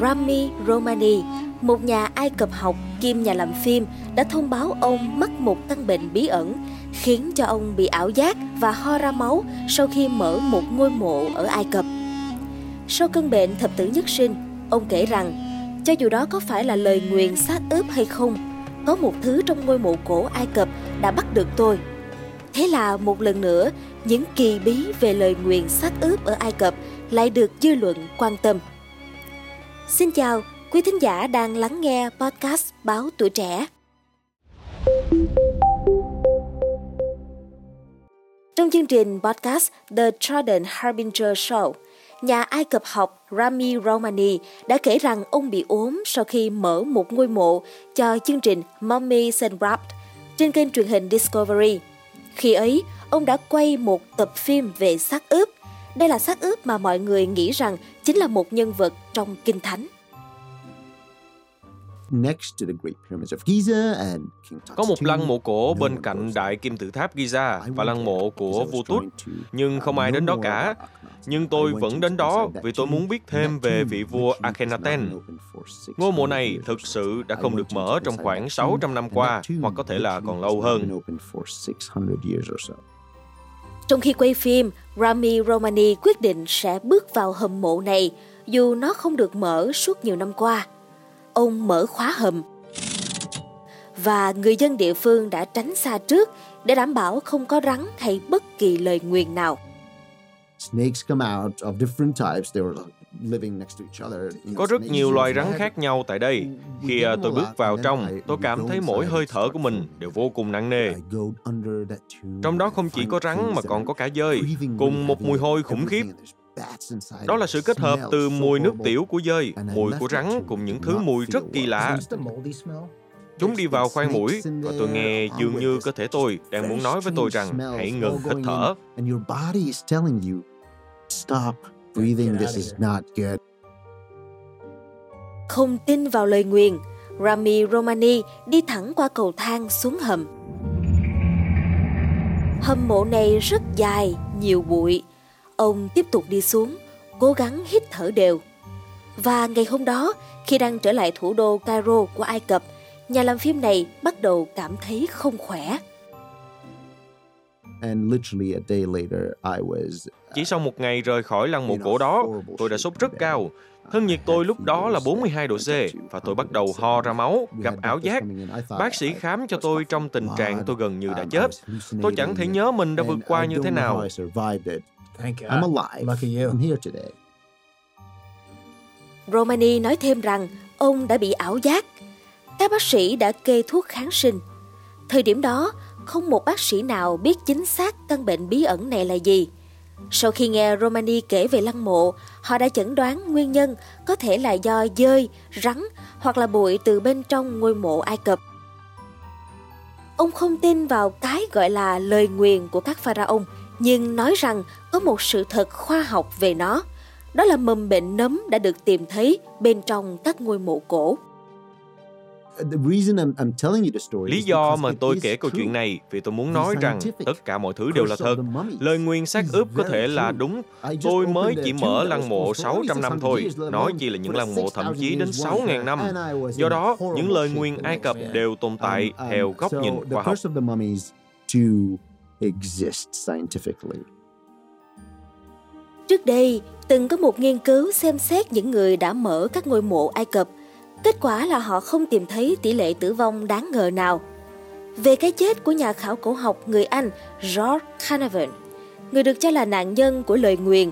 Rami Romani, một nhà Ai Cập học kiêm nhà làm phim đã thông báo ông mắc một căn bệnh bí ẩn khiến cho ông bị ảo giác và ho ra máu sau khi mở một ngôi mộ ở Ai Cập. Sau cơn bệnh thập tử nhất sinh, ông kể rằng cho dù đó có phải là lời nguyền sát ướp hay không, có một thứ trong ngôi mộ cổ Ai Cập đã bắt được tôi. Thế là một lần nữa, những kỳ bí về lời nguyền sát ướp ở Ai Cập lại được dư luận quan tâm. Xin chào, quý thính giả đang lắng nghe podcast Báo Tuổi Trẻ. Trong chương trình podcast The Jordan Harbinger Show, nhà Ai Cập học Rami Romani đã kể rằng ông bị ốm sau khi mở một ngôi mộ cho chương trình mummy and Wrapped trên kênh truyền hình Discovery. Khi ấy, ông đã quay một tập phim về xác ướp. Đây là xác ướp mà mọi người nghĩ rằng chính là một nhân vật trong Kinh Thánh. Có một lăng mộ cổ bên cạnh Đại Kim Tự Tháp Giza và lăng mộ của vua Tut, nhưng không ai đến đó cả. Nhưng tôi vẫn đến đó vì tôi muốn biết thêm về vị vua Akhenaten. Ngôi mộ này thực sự đã không được mở trong khoảng 600 năm qua, hoặc có thể là còn lâu hơn. Trong khi quay phim, Rami Romani quyết định sẽ bước vào hầm mộ này, dù nó không được mở suốt nhiều năm qua ông mở khóa hầm. Và người dân địa phương đã tránh xa trước để đảm bảo không có rắn hay bất kỳ lời nguyền nào. Có rất nhiều loài rắn khác nhau tại đây. Khi à, tôi bước vào trong, tôi cảm thấy mỗi hơi thở của mình đều vô cùng nặng nề. Trong đó không chỉ có rắn mà còn có cả dơi, cùng một mùi hôi khủng khiếp. Đó là sự kết hợp từ mùi nước tiểu của dơi, mùi của rắn cùng những thứ mùi rất kỳ lạ. Chúng đi vào khoang mũi và tôi nghe dường như cơ thể tôi đang muốn nói với tôi rằng hãy ngừng hít thở. Không tin vào lời nguyền, Rami Romani đi thẳng qua cầu thang xuống hầm. Hầm mộ này rất dài, nhiều bụi, Ông tiếp tục đi xuống, cố gắng hít thở đều. Và ngày hôm đó, khi đang trở lại thủ đô Cairo của Ai Cập, nhà làm phim này bắt đầu cảm thấy không khỏe. Chỉ sau một ngày rời khỏi lăng mộ cổ đó, tôi đã sốt rất cao. Thân nhiệt tôi lúc đó là 42 độ C và tôi bắt đầu ho ra máu, gặp ảo giác. Bác sĩ khám cho tôi trong tình trạng tôi gần như đã chết. Tôi chẳng thể nhớ mình đã vượt qua như thế nào. I'm alive. Lucky you. I'm here today. Romani nói thêm rằng ông đã bị ảo giác. Các bác sĩ đã kê thuốc kháng sinh. Thời điểm đó, không một bác sĩ nào biết chính xác căn bệnh bí ẩn này là gì. Sau khi nghe Romani kể về lăng mộ, họ đã chẩn đoán nguyên nhân có thể là do dơi, rắn hoặc là bụi từ bên trong ngôi mộ Ai Cập. Ông không tin vào cái gọi là lời nguyền của các pharaoh nhưng nói rằng có một sự thật khoa học về nó. Đó là mầm bệnh nấm đã được tìm thấy bên trong các ngôi mộ cổ. Lý do mà tôi kể câu chuyện này vì tôi muốn nói rằng tất cả mọi thứ đều là thật. Lời nguyên xác ướp có thể là đúng. Tôi mới chỉ mở lăng mộ 600 năm thôi. Nói chi là những lăng mộ thậm chí đến 6.000 năm. Do đó, những lời nguyên Ai Cập đều tồn tại um, um, theo góc nhìn khoa học exist scientifically. Trước đây, từng có một nghiên cứu xem xét những người đã mở các ngôi mộ Ai Cập. Kết quả là họ không tìm thấy tỷ lệ tử vong đáng ngờ nào. Về cái chết của nhà khảo cổ học người Anh George Canavan, người được cho là nạn nhân của lời nguyền,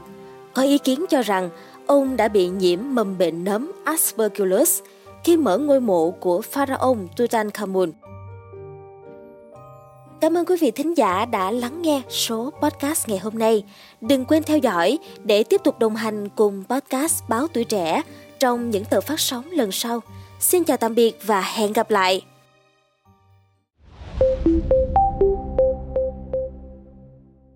có ý kiến cho rằng ông đã bị nhiễm mầm bệnh nấm Aspergillus khi mở ngôi mộ của pharaoh Tutankhamun. Cảm ơn quý vị thính giả đã lắng nghe số podcast ngày hôm nay. Đừng quên theo dõi để tiếp tục đồng hành cùng podcast Báo Tuổi Trẻ trong những tờ phát sóng lần sau. Xin chào tạm biệt và hẹn gặp lại!